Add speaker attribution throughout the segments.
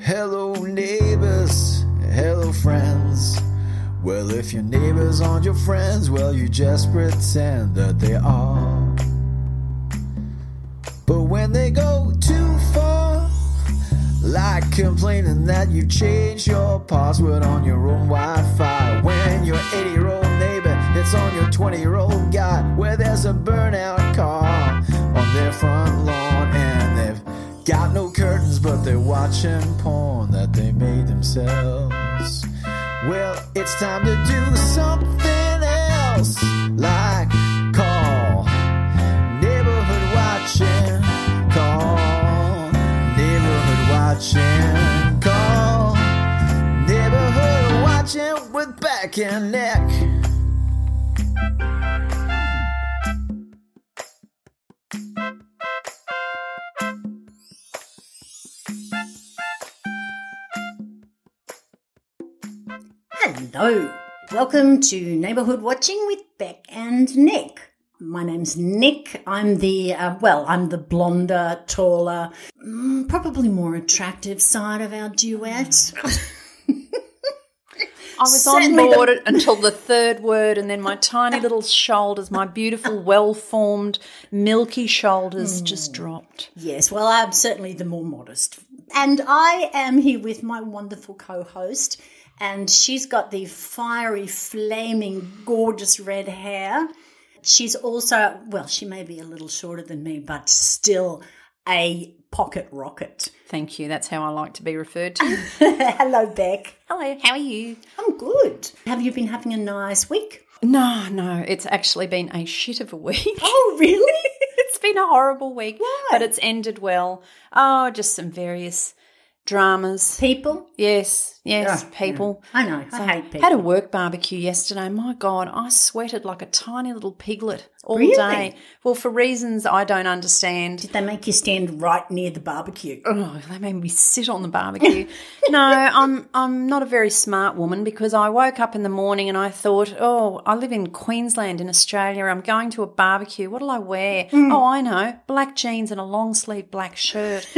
Speaker 1: Hello, neighbors. Hello, friends. Well, if your neighbors aren't your friends, well, you just pretend that they are. But when they go too far, like complaining that you changed your password on your own Wi Fi, when your 80 year old neighbor hits on your 20 year old guy, where there's a burnout car on their front lawn, got no curtains, but they're watching porn that they made themselves. Well, it's time to do something else, like call neighborhood watching, call neighborhood watching, call neighborhood watching with Beck and Nick.
Speaker 2: Hello, welcome to Neighborhood Watching with Beck and Nick. My name's Nick. I'm the, uh, well, I'm the blonder, taller, mm, probably more attractive side of our duet.
Speaker 3: I was on
Speaker 2: Certainly the-
Speaker 3: board until the third word, and then my tiny little shoulders, my beautiful, well formed, milky shoulders, just dropped.
Speaker 2: yes, well, I'm certainly the more modest. And I am here with my wonderful co host, and she's got the fiery, flaming, gorgeous red hair. She's also, well, she may be a little shorter than me, but still a pocket rocket.
Speaker 3: Thank you. That's how I like to be referred to.
Speaker 2: Hello, Beck.
Speaker 3: Hello, how are you?
Speaker 2: I'm good. Have you been having a nice week?
Speaker 3: No, no, it's actually been a shit of a week.
Speaker 2: Oh, really?
Speaker 3: it's been a horrible week,
Speaker 2: Why?
Speaker 3: but it's ended well. Oh, just some various dramas.
Speaker 2: People?
Speaker 3: Yes, yes,
Speaker 2: Yeah,
Speaker 3: people.
Speaker 2: I know. I hate people.
Speaker 3: Had a work barbecue yesterday. My God, I sweated like a tiny little piglet all
Speaker 2: Really?
Speaker 3: day. Well, for reasons I don't understand.
Speaker 2: Did they make you stand right near the barbecue?
Speaker 3: Oh, they made me sit on the barbecue. no, I'm I'm not a very smart woman because I woke up in the morning and I thought, oh, I live in Queensland in Australia. I'm going to a barbecue. What'll I wear? Mm. Oh, I know, black jeans and a long sleeve black shirt.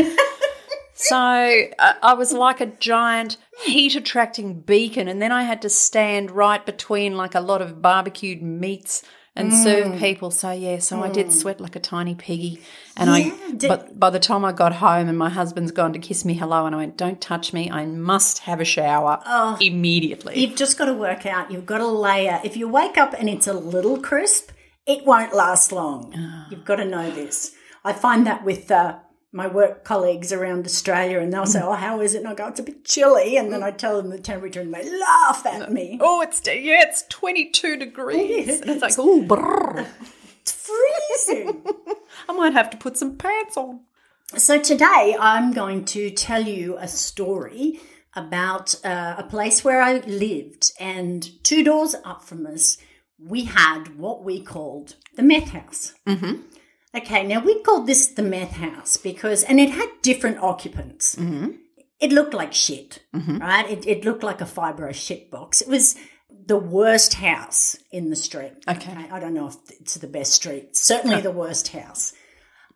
Speaker 3: so uh, I was like a giant heat attracting beacon, and then I had to stand right between like a lot of barbecued meats. And serve people. So yeah, so I did sweat like a tiny piggy. And
Speaker 2: Yeah,
Speaker 3: I
Speaker 2: did-
Speaker 3: but by the time I got home and my husband's gone to kiss me hello, and I went, "Don't touch me! I must have a shower oh, immediately."
Speaker 2: You've just got to work out. You've got to layer. If you wake up and it's a little crisp, it won't last long. You've got to know this. I find that with uh, my work colleagues around Australia, and they'll say, "Oh, how is it?" And I go, "It's a bit chilly," and then I tell them the temperature, and they laugh at me.
Speaker 3: oh, it's yeah, it's twenty two degrees, and it's like, oh, brrr.
Speaker 2: It's freezing.
Speaker 3: I might have to put some pants on.
Speaker 2: So today I'm going to tell you a story about uh, a place where I lived, and two doors up from us, we had what we called the meth house. Mm-hmm. Okay, now we called this the meth house because, and it had different occupants. Mm-hmm. It looked like shit, right? It, it looked like a fibro shit box. It was the worst house in the street.
Speaker 3: Okay.
Speaker 2: I don't know if it's the best street. Certainly the worst house.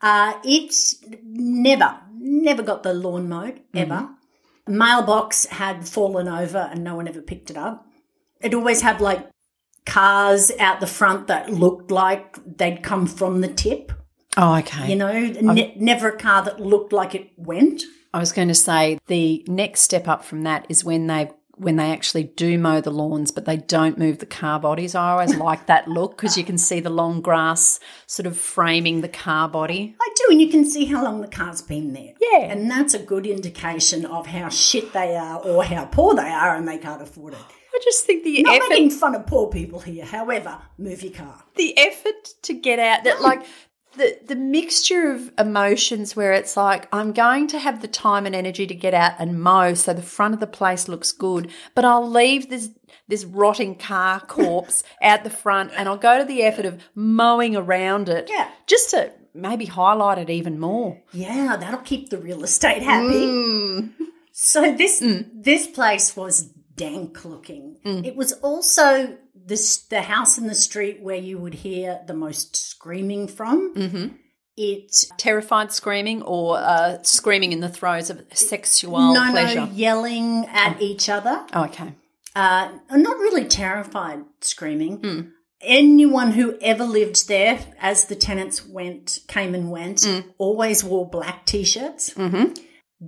Speaker 2: Uh, it never, never got the lawn mowed, ever. Mailbox had fallen over and no one ever picked it up. It always had like cars out the front that looked like they'd come from the tip.
Speaker 3: Oh, okay.
Speaker 2: You know, ne- never a car that looked like it went.
Speaker 3: I was going to say the next step up from that is when they when they actually do mow the lawns, but they don't move the car bodies. I always like that look because you can see the long grass sort of framing the car body.
Speaker 2: I do, and you can see how long the car's been there.
Speaker 3: Yeah.
Speaker 2: And that's a good indication of how shit they are or how poor they are and they can't afford it.
Speaker 3: I just think the
Speaker 2: Not
Speaker 3: effort
Speaker 2: making fun of poor people here. However, move your car.
Speaker 3: the effort to get out that like the the mixture of emotions where it's like I'm going to have the time and energy to get out and mow so the front of the place looks good, but I'll leave this this rotting car corpse out the front and I'll go to the effort of mowing around it.
Speaker 2: Yeah.
Speaker 3: Just to maybe highlight it even more.
Speaker 2: Yeah, that'll keep the real estate happy. Mm. So this mm. this place was dank looking. Mm. It was also this the house in the street where you would hear the most screaming from. Mm-hmm. It
Speaker 3: Terrified screaming or uh, screaming in the throes of sexual
Speaker 2: no
Speaker 3: pleasure?
Speaker 2: no yelling at each other.
Speaker 3: Oh, okay.
Speaker 2: Uh, not really terrified screaming. Anyone who ever lived there, as the tenants went, came and went, always wore black t-shirts. Mm-hmm.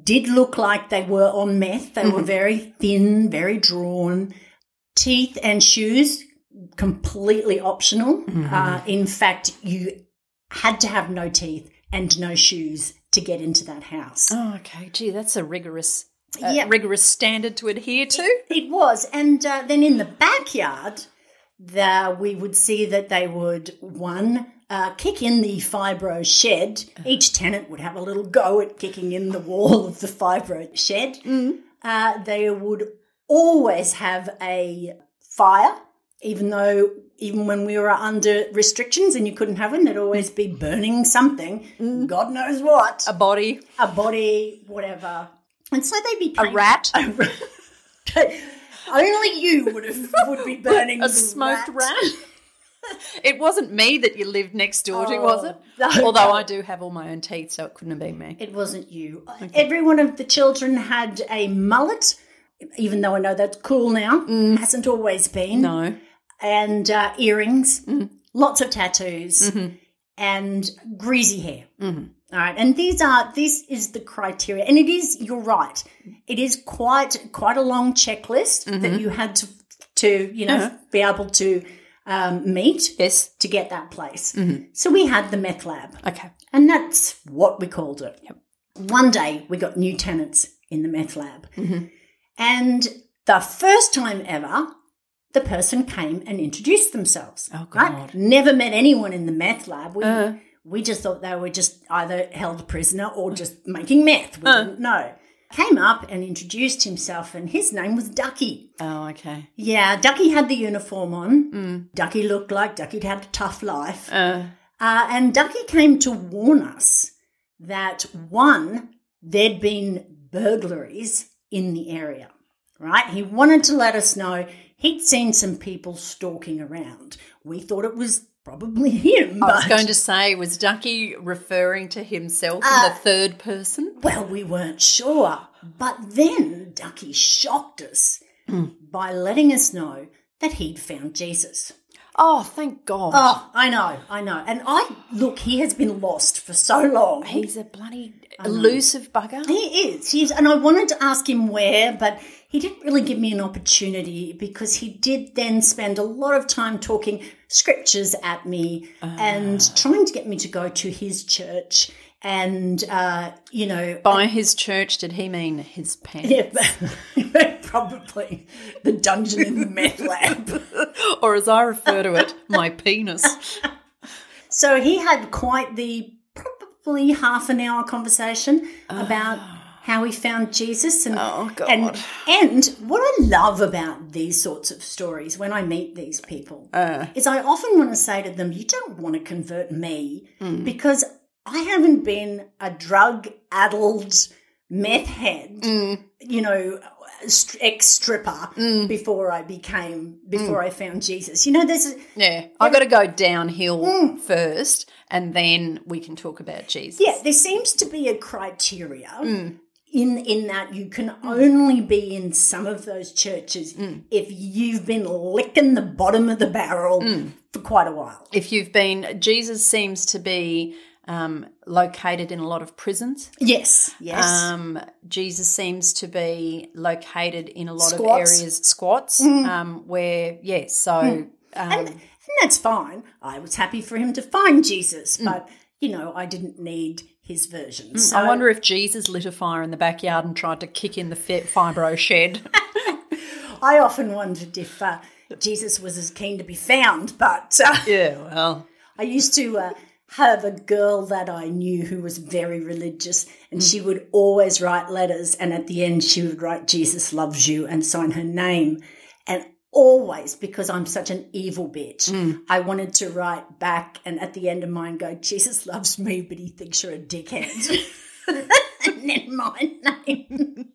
Speaker 2: Did look like they were on meth. They were very thin, very drawn. Teeth and shoes completely optional. Uh, in fact, you had to have no teeth and no shoes to get into that house.
Speaker 3: Oh, okay. Gee, that's a rigorous, uh,
Speaker 2: Yeah.
Speaker 3: rigorous standard to adhere to.
Speaker 2: It was. And uh, then in the backyard, the, we would see that they would, one, uh, kick in the fibro shed. Each tenant would have a little go at kicking in the wall of the fibro shed. Uh, they would always have a fire, even though, even when we were under restrictions and you couldn't have one, there'd always be burning something. God knows what.
Speaker 3: A body,
Speaker 2: A body, whatever. And so they became
Speaker 3: a rat,
Speaker 2: only you would have would be burning
Speaker 3: a smoked
Speaker 2: rat.
Speaker 3: rat. it wasn't me that you lived next door to, was it?
Speaker 2: Oh, no,
Speaker 3: Although
Speaker 2: no.
Speaker 3: I do have all my own teeth, so it couldn't have been me.
Speaker 2: It wasn't you. Every one of the children had a mullet, even though I know that's cool now. Mm. Hasn't always been.
Speaker 3: No.
Speaker 2: And uh, earrings, mm-hmm. lots of tattoos, mm-hmm. and greasy hair. Mm-hmm. All right, and these are this is the criteria, and it is. You're right. It is quite quite a long checklist that you had to to you know uh-huh. be able to um, meet
Speaker 3: Yes.
Speaker 2: to get that place. So we had the meth lab.
Speaker 3: Okay.
Speaker 2: And that's what we called it. One day we got new tenants in the meth lab. And the first time ever, the person came and introduced themselves.
Speaker 3: Oh,
Speaker 2: right?
Speaker 3: God.
Speaker 2: Never met anyone in the meth lab. We,
Speaker 3: Uh.
Speaker 2: we just thought they were just either held prisoner or just making meth. We didn't know. Came up and introduced himself, and his name was Ducky.
Speaker 3: Oh, okay.
Speaker 2: Yeah, Ducky had the uniform on. Ducky looked like Ducky'd had a tough life.
Speaker 3: Uh,
Speaker 2: Uh, and Ducky came to warn us that one, there'd been burglaries in the area, right? He wanted to let us know he'd seen some people stalking around. We thought it was probably him,
Speaker 3: I was going to say, was Ducky referring to himself
Speaker 2: Uh,
Speaker 3: in the third person?
Speaker 2: well, we weren't sure. But then Ducky shocked us by letting us know that he'd found Jesus.
Speaker 3: Oh, thank God.
Speaker 2: Oh, I know, I know. And I look, he has been lost for so long.
Speaker 3: He's a bloody elusive bugger.
Speaker 2: He is. He's, and I wanted to ask him where, but he didn't really give me an opportunity because he did then spend a lot of time talking scriptures at me ah. and trying to get me to go to his church. And, uh, you know,
Speaker 3: By his church, did he mean his pants?
Speaker 2: yeah, probably the dungeon in the meth lab.
Speaker 3: Or as I refer to it, my penis.
Speaker 2: So he had quite the probably half an hour conversation about ah. how he found Jesus and
Speaker 3: Oh, God.
Speaker 2: and and what I love about these sorts of stories when I meet these people uh. is I often want to say to them, you don't want to convert me mm. because I haven't been a drug addled meth head, mm. you know, ex stripper mm. before I became before mm. I found Jesus. You know, there's
Speaker 3: Yeah. I've got to go downhill first, and then we can talk about Jesus.
Speaker 2: Yeah, there seems to be a criteria in in that you can only be in some of those churches if you've been licking the bottom of the barrel for quite a while.
Speaker 3: If you've been, Jesus seems to be um, located in a lot of prisons.
Speaker 2: Yes, yes.
Speaker 3: Um, Jesus seems to be located in a lot
Speaker 2: Squats.
Speaker 3: of areas, squats, um, where, yes, so. Um,
Speaker 2: and, and that's fine. I was happy for him to find Jesus, but you know, I didn't need his version. So
Speaker 3: I wonder if Jesus lit a fire in the backyard and tried to kick in the fibro shed.
Speaker 2: I often wondered if uh, Jesus was as keen to be found, but uh,
Speaker 3: yeah, well.
Speaker 2: I used to uh, have a girl that I knew who was very religious, and she would always write letters, and at the end, she would write, Jesus loves you, and sign her name. And always, because I'm such an evil bitch, I wanted to write back, and at the end of mine, go, Jesus loves me, but he thinks you're a dickhead. and then my name.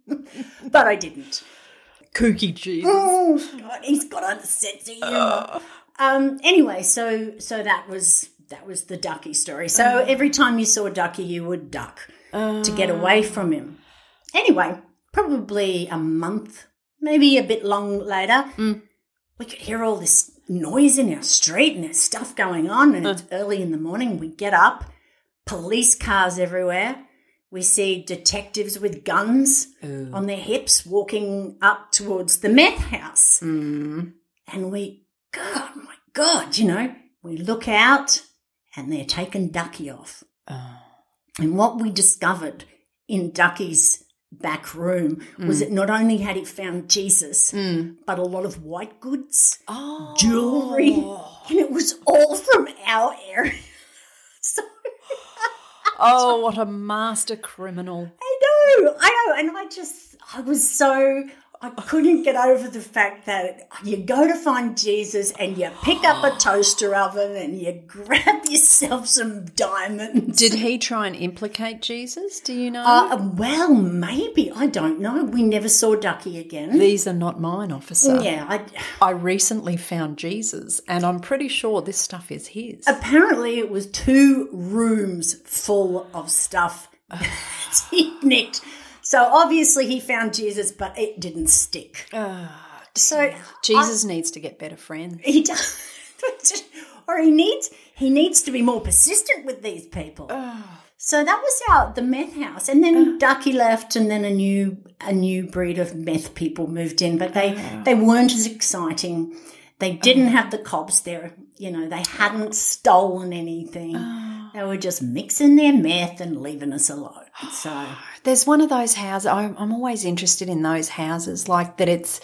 Speaker 2: but I didn't.
Speaker 3: Kooky Jesus.
Speaker 2: Oh, God, he's got a sense of humor. Um, anyway, so so that was that was the ducky story. So uh-huh. every time you saw a Ducky, you would duck to get uh. away from him. Anyway, probably a month, maybe a bit long later, mm. we could hear all this noise in our street and there's stuff going on. And it's early in the morning. We get up, police cars everywhere. We see detectives with guns on their hips walking up towards the meth house. Mm. And we, God, oh my God, you know, we look out and they're taking Ducky off. Oh. And what we discovered in Ducky's back room was mm. that not only had he found Jesus, mm. but a lot of white goods,
Speaker 3: Oh.
Speaker 2: jewelry, and it was all from our area. so
Speaker 3: Oh, what a master criminal.
Speaker 2: I know, I know, and I just, I was so, I couldn't get over the fact that you go to find Jesus and you pick up a toaster oven and you grab yourself some diamonds.
Speaker 3: Did he try and implicate Jesus? Do you know?
Speaker 2: Uh, well, maybe I don't know. We never saw Ducky again.
Speaker 3: These are not mine, officer.
Speaker 2: yeah, I,
Speaker 3: I recently found Jesus, and I'm pretty sure this stuff is his.
Speaker 2: apparently it was two rooms full of stuff that he nicked. So obviously he found Jesus, but it didn't stick. so
Speaker 3: Jesus needs to get better friends.
Speaker 2: he does, or he needs he needs to be more persistent with these people. So that was our the meth house, and then Ducky left, and then a new a new breed of meth people moved in, but they they weren't as exciting. They didn't have the cops there. You know, they hadn't stolen anything. They were just mixing their meth and leaving us alone. So
Speaker 3: There's one of those houses. I'm, I'm always interested in those houses, like that. It's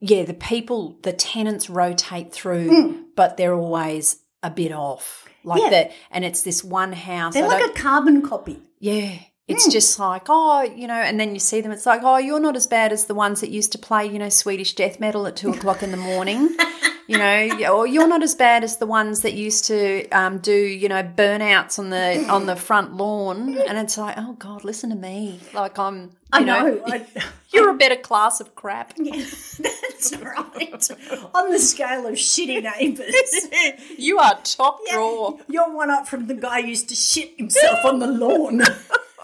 Speaker 3: yeah, the people, the tenants rotate through, hmm. but they're always a bit off, like.
Speaker 2: Yeah.
Speaker 3: that. And it's this one house.
Speaker 2: they're
Speaker 3: I
Speaker 2: like a carbon copy.
Speaker 3: Yeah. It's hmm. just like, oh, you know, and then you see them, it's like, oh, you're not as bad as the ones that used to play, you know, Swedish death metal at two o'clock in the morning, you know, or you're not as bad as the ones that used to um, do, you know, burnouts on the on the front lawn. And it's like, oh God, listen to me. Like I'm, you
Speaker 2: I
Speaker 3: know,
Speaker 2: know. I,
Speaker 3: you're a better class of crap.
Speaker 2: Yeah, that's right. On the scale of shitty neighbours.
Speaker 3: You are top drawer.
Speaker 2: You're one up from the guy who used to shit himself on the lawn.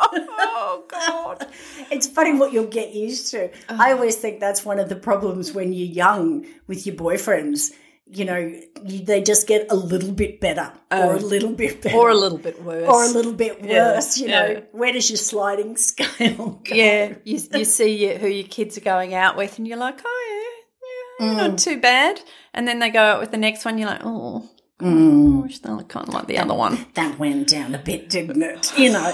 Speaker 3: Oh God.
Speaker 2: It's funny what you'll get used to. I always think that's one of the problems when you're young with your boyfriends. You know, you, they just get a little bit better or a little bit better
Speaker 3: Or a little bit worse.
Speaker 2: or a little bit worse. you know,
Speaker 3: yeah.
Speaker 2: where does your sliding scale go?
Speaker 3: Yeah, you, you see your, who your kids are going out with, and you're like, oh yeah, yeah,
Speaker 2: Mm.
Speaker 3: not too bad. And then they go out with the next one, you're like, oh, I wish they were kind of like the other one.
Speaker 2: That went down a bit, didn't it? You know,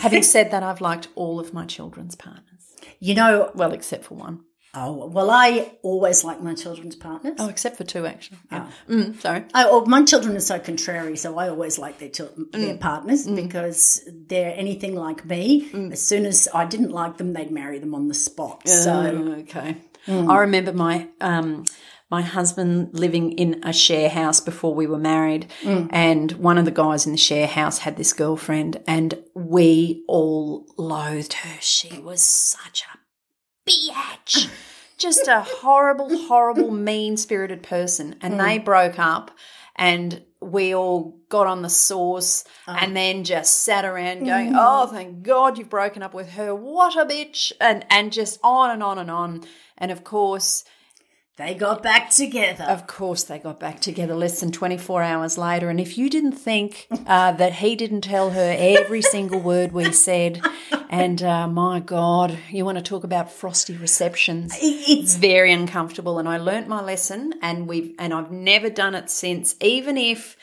Speaker 3: Having said that, I've liked all of my children's partners.
Speaker 2: you know.
Speaker 3: Well, except for one.
Speaker 2: Oh well, I always like my children's partners.
Speaker 3: Oh, except for two, actually. Yeah. Oh. Mm, sorry.
Speaker 2: I, well, my children are so contrary, so I always like their children, their mm. partners mm. because they're anything like me. Mm. As soon as I didn't like them, they'd marry them on the spot. So
Speaker 3: Oh, okay. I remember my um, my husband living in a share house before we were married, mm. and one of the guys in the share house had this girlfriend, and we all loathed her. She was such a bitch. Just a horrible, horrible, mean spirited person. And they mm. broke up and we all got on the sauce ah. and then just sat around mm. going, Oh, thank God you've broken up with her. What a bitch. And and just on and on and on. And of course,
Speaker 2: they got back together.
Speaker 3: of course, they got back together less than 24 hours later. And if you didn't think uh, that he didn't tell her every single word we said, and uh, my God, you want to talk about frosty receptions?
Speaker 2: it's
Speaker 3: very uncomfortable. And I learnt my lesson, and we've and I've never done it since. Even if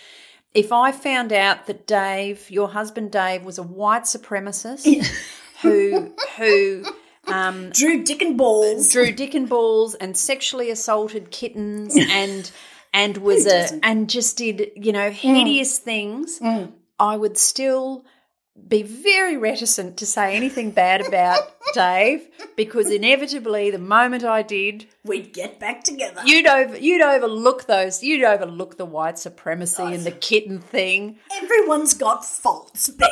Speaker 3: if I found out that Dave, your husband Dave, was a white supremacist who who um,
Speaker 2: drew dick and balls.
Speaker 3: drew dick and balls and sexually assaulted kittens and and was a and just did you know hideous things. I would still be very reticent to say anything bad about dave because inevitably the moment i did
Speaker 2: We'd get back together.
Speaker 3: you'd over you'd overlook those you'd overlook the white supremacy and the oh. kitten thing
Speaker 2: Everyone's got faults, Beck.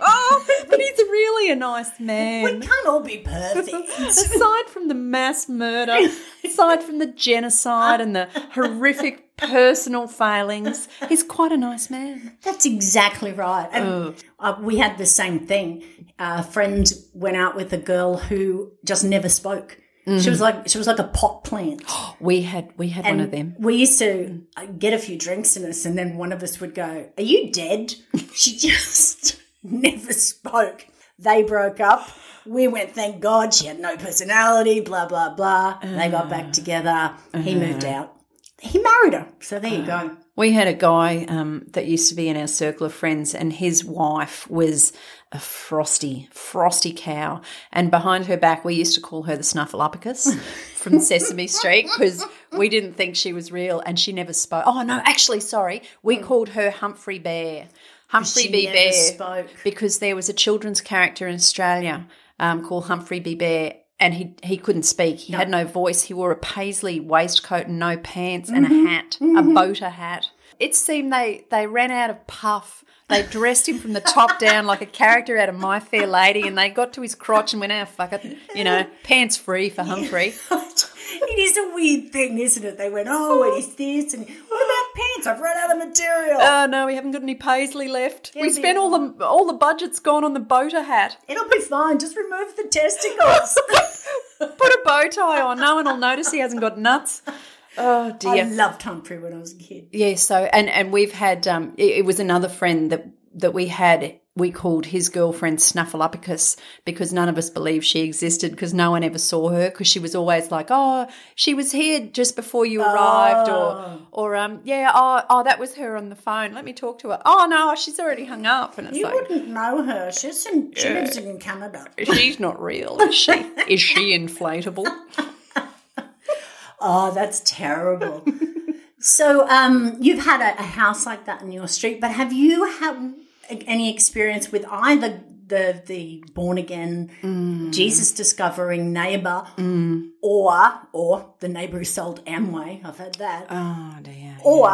Speaker 3: oh but he's really a nice man
Speaker 2: we can't all be perfect.
Speaker 3: aside from the mass murder, aside from the genocide and the horrific personal failings. He's quite a nice man.
Speaker 2: That's exactly right. And uh, we had the same thing. A friend went out with a girl who just never spoke. She was like she was like a pot plant.
Speaker 3: We had we had one of them.
Speaker 2: We used to uh, get a few drinks in us, and then one of us would go, "Are you dead?" she just never spoke. They broke up. We went, thank God, she had no personality. Blah blah blah. they got back together. He moved out. He married her. So there you go.
Speaker 3: We had a guy um, that used to be in our circle of friends, and his wife was a frosty, frosty cow. And behind her back, we used to call her the Snuffleupagus from Sesame Street because we didn't think she was real, and she never spoke. Oh no, actually, sorry, we called her Humphrey Bear. Humphrey
Speaker 2: She
Speaker 3: B.
Speaker 2: never
Speaker 3: Bear
Speaker 2: spoke.
Speaker 3: because there was a children's character in Australia um, called Humphrey B. Bear. And he he couldn't speak. He had no voice. He wore a paisley waistcoat and no pants and
Speaker 2: Mm-hmm.
Speaker 3: a hat, a boater hat. It seemed they they ran out of puff. They dressed him from the top down like a character out of My Fair Lady, and they got to his crotch and went, "Oh fuck it," you know, pants free for Humphrey.
Speaker 2: it is a weird thing, isn't it? They went, oh, it is this, and I've run out of material.
Speaker 3: Oh no, we haven't got any paisley left. we spent all the all the budget's gone on the boater hat.
Speaker 2: It'll be fine. Just remove the testicles.
Speaker 3: Put a bow tie on. No one will notice he hasn't got nuts. Oh dear.
Speaker 2: I loved Humphrey when I was a kid.
Speaker 3: Yeah. So and and we've had um. It, it was another friend that that we had. We called his girlfriend Snuffleupagus because none of us believed she existed because no one ever saw her because she was always like, oh, she was here just before you arrived, or or um, yeah, oh, oh, that was her on the phone. Let me talk to her. Oh no, she's already hung up. And it's
Speaker 2: You
Speaker 3: like,
Speaker 2: wouldn't know her. She's in, she lives in Canada.
Speaker 3: she's not real, is she? is she inflatable?
Speaker 2: Oh, that's terrible. so, um, you've had a, a house like that in your street, but have you had any experience with either the the born again
Speaker 3: Mm.
Speaker 2: Jesus discovering neighbor, or or the neighbor who sold Amway? I've had that,
Speaker 3: Oh dear.
Speaker 2: or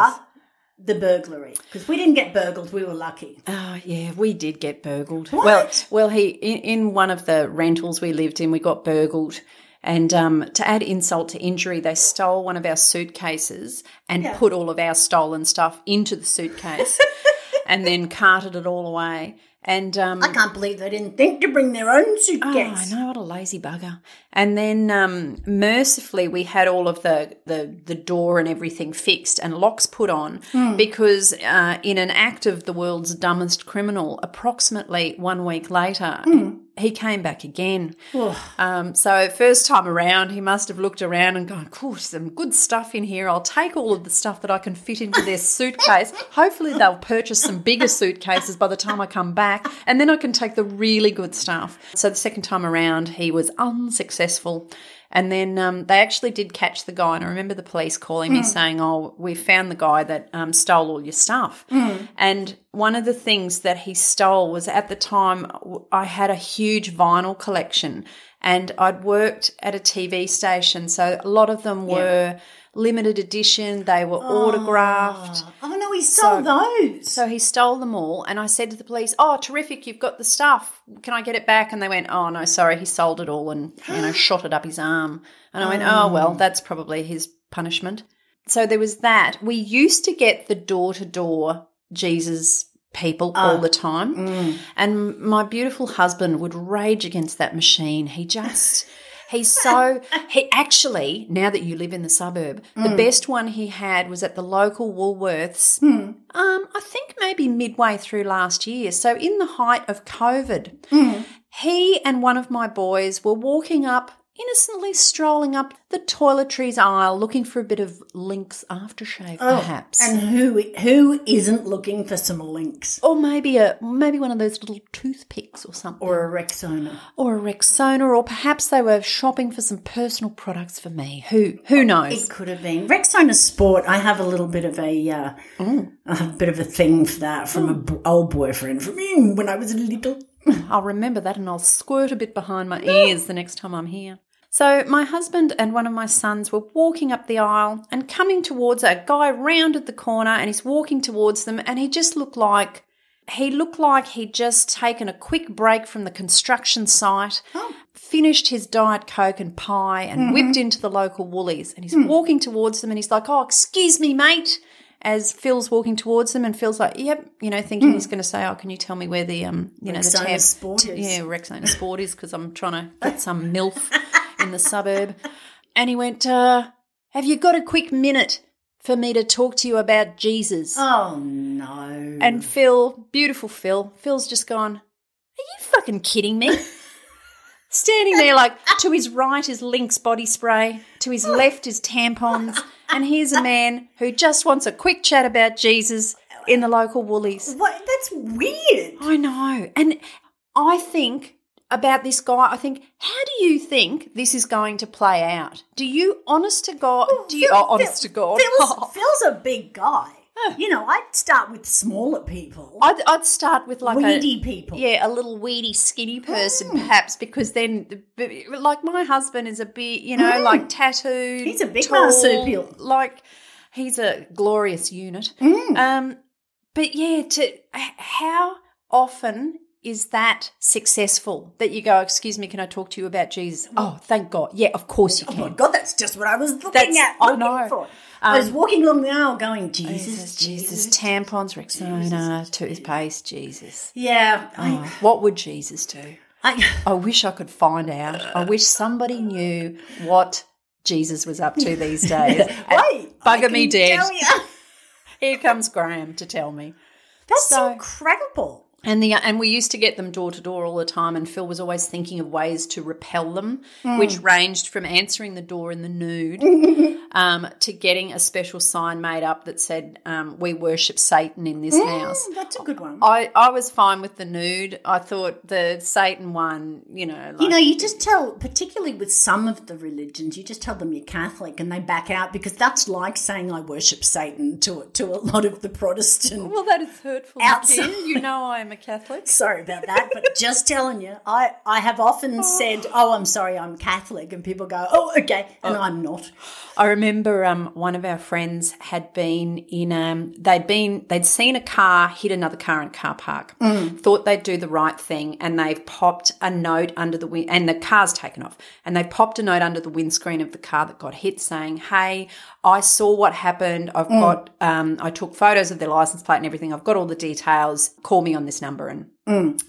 Speaker 2: the burglary because we didn't get burgled. We were lucky.
Speaker 3: Oh yeah, we did get burgled. Well, well, he in, in one of the rentals we lived in, we got burgled. And um, to add insult to injury, they stole one of our suitcases and put all of our stolen stuff into the suitcase, and then carted it all away. And um,
Speaker 2: I can't believe they didn't think to bring their own suitcase. Oh.
Speaker 3: I know what a lazy bugger. And then um, mercifully, we had all of the, the the door and everything fixed and locks put on because uh, in an act of the world's dumbest criminal, approximately one week later. He came back again. Um, so first time around, he must have looked around and gone, "Cool, some good stuff in here. I'll take all of the stuff that I can fit into their suitcase. Hopefully, they'll purchase some bigger suitcases by the time I come back, and then I can take the really good stuff." So the second time around, he was unsuccessful. And then um, they actually did catch the guy, and I remember the police calling me saying, "Oh, we found the guy that um, stole all your stuff." And one of the things that he stole was at the time I had a huge vinyl collection, and I'd worked at a TV station, so a lot of them were limited edition. They were autographed.
Speaker 2: Oh, oh no, he stole those.
Speaker 3: So he stole them all, and I said to the police, "Oh, terrific! You've got the stuff. Can I get it back?" And they went, "Oh no, sorry, he sold it all and you know shot it up his arm." And I went, oh, "Oh well, that's probably his punishment." So there was that. We used to get the door to door Jesus people ah. all the time, mm. and my beautiful husband would rage against that machine. He just. He's so he actually now that you live in the suburb, the mm. best one he had was at the local Woolworths. Mm. Um, I think maybe midway through last year. So in the height of COVID, mm. he and one of my boys were walking up, innocently strolling up the toiletries aisle, looking for a bit of Lynx aftershave, perhaps.
Speaker 2: And who who isn't looking for some Lynx
Speaker 3: or maybe a maybe one of those little toothpicks or something.
Speaker 2: or a Rexona?
Speaker 3: or a Rexona, or perhaps they were shopping for some personal products for me. Who who knows?
Speaker 2: It could have been Rexona Sport. I have a little bit of a uh, a bit of a thing for that from a b- old boyfriend from mm, when I was a little.
Speaker 3: I'll remember that and I'll squirt a bit behind my ears the next time I'm here. So, my husband and one of my sons were walking up the aisle and coming towards a guy rounded the corner and he's walking towards them and he just looked like he looked like he'd just taken a quick break from the construction site finished his diet coke and pie and
Speaker 2: Mm-hmm.
Speaker 3: whipped into the local Woolies, and he's
Speaker 2: Hmm.
Speaker 3: walking towards them, and he's like, "Oh, excuse me, mate." As Phil's walking towards them, and Phil's like, "Yep," you know, thinking he's going to say, "Oh, can you tell me where the um, you know, the.
Speaker 2: Rexona
Speaker 3: tab-
Speaker 2: Sport is.
Speaker 3: yeah, Rexona Sport is because I'm trying to get some milf in the suburb." And he went, uh, "Have you got a quick minute for me to talk to you about Jesus?"
Speaker 2: Oh no.
Speaker 3: And Phil, beautiful Phil, Phil's just gone, Are you fucking kidding me? Standing there, like, to his right is Lynx body spray, to his left is tampons, and here's a man who just wants a quick chat about Jesus in the local Woolies.
Speaker 2: what? That's weird.
Speaker 3: I know. And I think about this guy, I think, how do you think this is going to play out? Do you, honest to God, oh, do you, oh,
Speaker 2: Phil-
Speaker 3: oh, honest
Speaker 2: Phil-
Speaker 3: to God,
Speaker 2: Phil's, Phil's a big guy. You know, I'd start with smaller people,
Speaker 3: I'd, I'd start with like a,
Speaker 2: weedy people.
Speaker 3: Yeah, a little weedy, skinny person, perhaps, because then, like, my husband is a bit, you know, like tattooed.
Speaker 2: He's a big
Speaker 3: tall,
Speaker 2: marsupial.
Speaker 3: Like, he's a glorious unit.
Speaker 2: Mm.
Speaker 3: Um, but yeah, to how often is that successful that you go, excuse me, can I talk to you about Jesus? Mm-hmm. Oh, thank God. Yeah, of course you can.
Speaker 2: Oh my. God, that's just what I was looking
Speaker 3: That's-
Speaker 2: at.
Speaker 3: I know.
Speaker 2: For. I um, was walking along the aisle going, Jesus,
Speaker 3: Jesus,
Speaker 2: Jesus.
Speaker 3: Jesus, tampons, Rexona, toothpaste, Jesus.
Speaker 2: Yeah.
Speaker 3: Oh, what would Jesus do?
Speaker 2: I, I,
Speaker 3: I wish I could find out. I wish somebody knew what Jesus was up to these days.
Speaker 2: Wait,
Speaker 3: bugger
Speaker 2: I
Speaker 3: me dead. Here comes Graham to tell me.
Speaker 2: That's
Speaker 3: So-
Speaker 2: incredible.
Speaker 3: And the and we used to get them door to door all the time, and Phil was always thinking of ways to repel them,
Speaker 2: Hmm.
Speaker 3: which ranged from answering the door in the nude um, to getting a special sign made up that said, um, "We worship Satan in this house."
Speaker 2: Mm, That's a good one.
Speaker 3: I, I was fine with the nude. I thought the Satan one, you know, like,
Speaker 2: You know, you just tell, particularly with some of the religions, you just tell them you're Catholic and they back out because that's like saying I worship Satan to to a lot of the Protestant.
Speaker 3: Well, that is hurtful.
Speaker 2: Outside.
Speaker 3: You know I am a Catholic.
Speaker 2: Sorry about that, but just telling you, I I have often said, "Oh, I'm sorry, I'm Catholic," and people go, "Oh, okay," and I'm not.
Speaker 3: I remember um, one of our friends had been in um they'd been they'd seen a car hit another car in a car park. Thought they'd do the right thing and they've popped a note under the wind and the car's taken off and they popped a note under the windscreen of the car that got hit saying, "Hey, I saw what happened. I've got um I took photos of their license plate and everything. I've got all the details. Call me on this number and mm.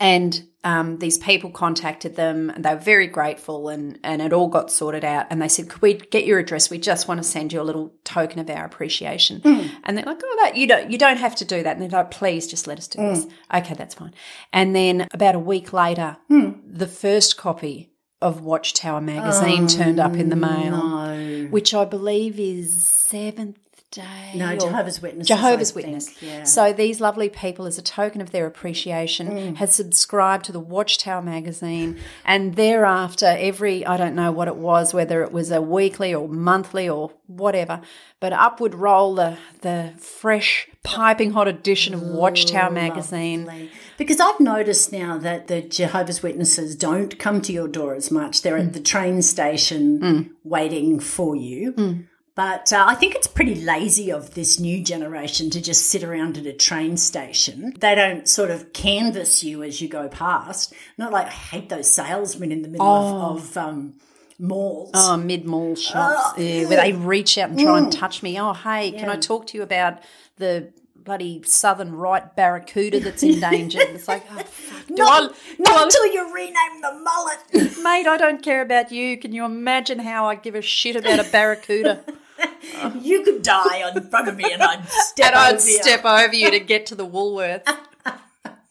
Speaker 3: and um, these people contacted them and they were very grateful and, and it all got sorted out. And they said, Could we get your address? We just want to send you a little token of our appreciation. Mm. And they're like, Oh, that you don't you don't have to do that. And they're like, please just let us do mm. this. Okay, that's fine. And then about a week later, the first copy of Watchtower magazine turned up in the oh, mail.
Speaker 2: No,
Speaker 3: Which I believe is seventh day.
Speaker 2: no,
Speaker 3: or-
Speaker 2: Jehovah's Witnesses.
Speaker 3: Jehovah's
Speaker 2: I think,
Speaker 3: Witness.
Speaker 2: Yeah.
Speaker 3: So these lovely people, as a token of their appreciation, mm. had subscribed to the Watchtower magazine, and thereafter, every I don't know what it was, whether it was a weekly or monthly or whatever, but up would roll the the fresh, piping hot edition of Watchtower magazine.
Speaker 2: Lovely. Because I've noticed now that the Jehovah's Witnesses don't come to your door as much. They're
Speaker 3: Mm.
Speaker 2: at the train station mm. waiting for you. Mm. But uh, I think it's pretty lazy of this new generation to just sit around at a train station. They don't sort of canvass you as you go past. Not like I hate those salesmen in the middle of, of um, malls.
Speaker 3: Oh, mid mall shops, yeah, where they reach out and try and touch me. Oh, hey, can I talk to you about the bloody southern right barracuda that's endangered? It's like, oh, fuck.
Speaker 2: Not
Speaker 3: I-
Speaker 2: not
Speaker 3: I-
Speaker 2: until you rename the mullet.
Speaker 3: Mate, I don't care about you. Can you imagine how I give a shit about a barracuda?
Speaker 2: you could die in front of me and I'd step
Speaker 3: and I'd
Speaker 2: over you.
Speaker 3: over you to get to the Woolworth.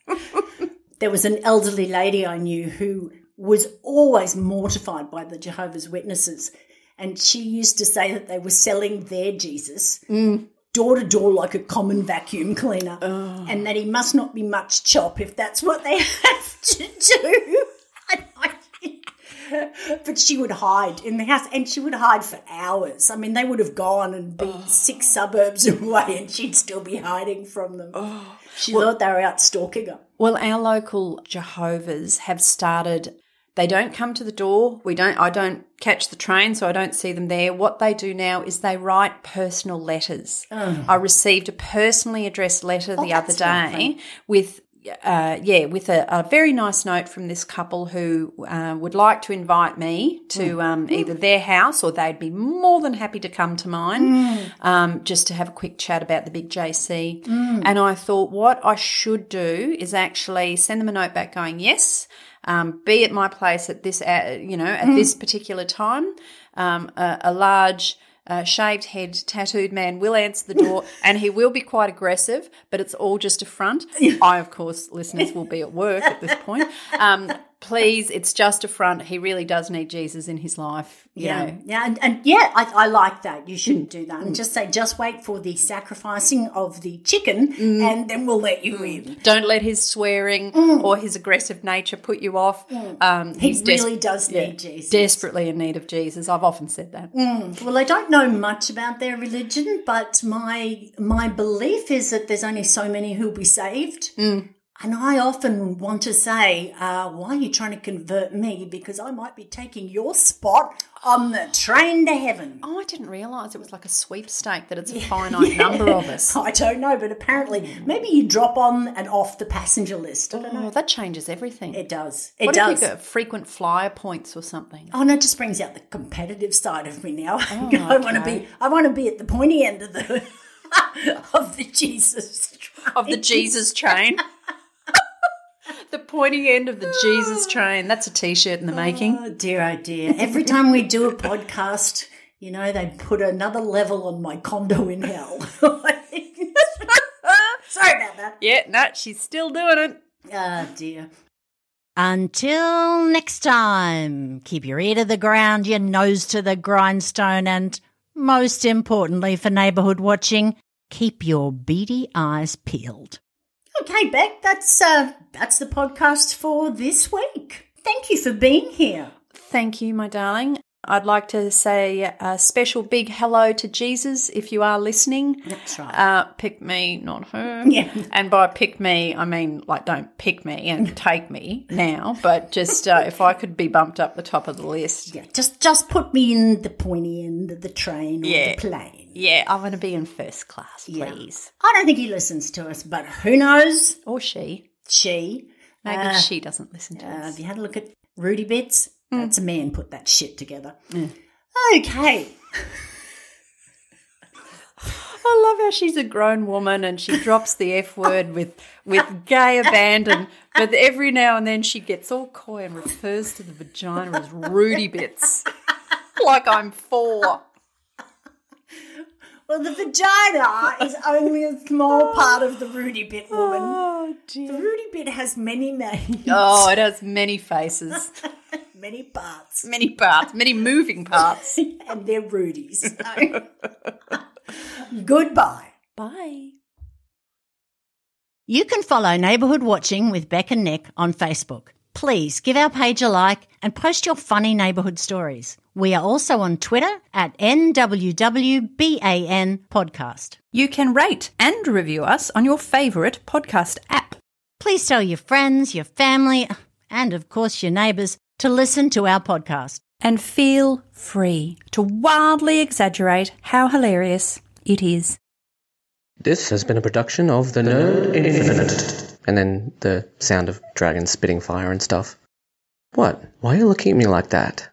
Speaker 2: there was an elderly lady I knew who was always mortified by the Jehovah's Witnesses. And she used to say that they were selling their Jesus mm. door to door like a common vacuum cleaner. Oh. And that he must not be much chop if that's what they have to do. And I think- but she would hide in the house and she would hide for hours. I mean, they would have gone and be oh. six suburbs away and she'd still be hiding from them. Oh. She thought they were out stalking her.
Speaker 3: Well, our local Jehovah's have started. They don't come to the door. We don't. I don't catch the train, so I don't see them there. What they do now is they write personal letters. Oh. I received a personally addressed letter the other day
Speaker 2: lovely.
Speaker 3: with uh, yeah, with a, a very nice note from this couple who uh, would like to invite me to um, either their house or they'd be more than happy to come to mine um, just to have a quick chat about the big JC. And I thought what I should do is actually send them a note back going, yes, um, be at my place at this, uh, you know, at this particular time. Um, a, a large uh, shaved head, tattooed man will answer the door and he will be quite aggressive, but it's all just a front. I, of course, listeners will be at work at this point. Um, please, it's just a front. He really does need Jesus in his life. You
Speaker 2: Yeah,
Speaker 3: know.
Speaker 2: yeah, and, and yeah, I, I like that. You shouldn't do that, and just say, just wait for the sacrificing of the chicken, mm. and then we'll let you in.
Speaker 3: Don't let his swearing mm. or his aggressive nature put you off. Mm. Um,
Speaker 2: He
Speaker 3: he's des-
Speaker 2: really does
Speaker 3: yeah,
Speaker 2: need Jesus.
Speaker 3: desperately in need of Jesus. I've often said that.
Speaker 2: Well, I don't know much about their religion, but my my belief is that there's only so many who'll be saved. And I often want to say, uh, why are you trying to convert me? Because I might be taking your spot on the train to heaven.
Speaker 3: Oh, I didn't realise it was like a sweepstake that it's a finite number of us.
Speaker 2: I don't know, but apparently, maybe you drop on and off the passenger list. I don't know.
Speaker 3: Oh, that changes everything.
Speaker 2: It does. It
Speaker 3: what
Speaker 2: does.
Speaker 3: if you get frequent flyer points or something?
Speaker 2: Oh no, it just brings out the competitive side of me now. I want to be I want to be at the pointy end of the of the Jesus
Speaker 3: Of the Jesus train. Pointy end of the Jesus ah. train. That's a t-shirt in the making.
Speaker 2: Oh dear, oh dear. Every time we do a podcast, you know, they put another level on my condo in hell. Sorry about that.
Speaker 3: Yeah, no, she's still doing it.
Speaker 2: Oh dear.
Speaker 4: Until next time, keep your ear to the ground, your nose to the grindstone, and most importantly for neighbourhood watching, keep your beady eyes peeled.
Speaker 2: Okay, Beck, that's uh that's the podcast for this week. Thank you for being here.
Speaker 3: Thank you, my darling. I'd like to say a special big hello to Jesus if you are listening.
Speaker 2: That's right.
Speaker 3: Uh, pick me, not her.
Speaker 2: Yeah.
Speaker 3: And by pick me, I mean like don't pick me and take me now, but just uh, if I could be bumped up the top of the list.
Speaker 2: Yeah, just just put me in the pointy end of the train or
Speaker 3: Yeah.
Speaker 2: the plane.
Speaker 3: Yeah, I want to be in first class, please.
Speaker 2: I don't think he listens to us, but who knows?
Speaker 3: Or she.
Speaker 2: She.
Speaker 3: Maybe
Speaker 2: Uh,
Speaker 3: she doesn't listen to
Speaker 2: Uh,
Speaker 3: us.
Speaker 2: have you had a look at Rudy Bits?
Speaker 3: Hmm.
Speaker 2: That's a man put that shit together. Okay.
Speaker 3: I love how she's a grown woman and she drops the F word with with gay abandon, but every now and then she gets all coy and refers to the vagina as Rudy bits. Like I'm four.
Speaker 2: Well, the vagina is only a small part of the Rudy Bit woman.
Speaker 3: Oh
Speaker 2: The. Rudy Bit has many names,
Speaker 3: Oh, it has many faces,
Speaker 2: many parts,
Speaker 3: many parts, many moving parts.
Speaker 2: and they're Rudies. Goodbye.
Speaker 3: Bye.
Speaker 4: You can follow Neighbourhood Watching with Beck and Nick on Facebook. Please give our page a like and post your funny neighbourhood stories. We are also on Twitter at NWWBAN Podcast.
Speaker 3: You can rate and review us on your favourite podcast app.
Speaker 4: Please tell your friends, your family, and of course your neighbours to listen to our podcast.
Speaker 3: And feel free to wildly exaggerate how hilarious it is.
Speaker 5: This has been a production of the Nerd Infinite. And then the sound of dragons spitting fire and stuff. What? Why are you looking at me like that?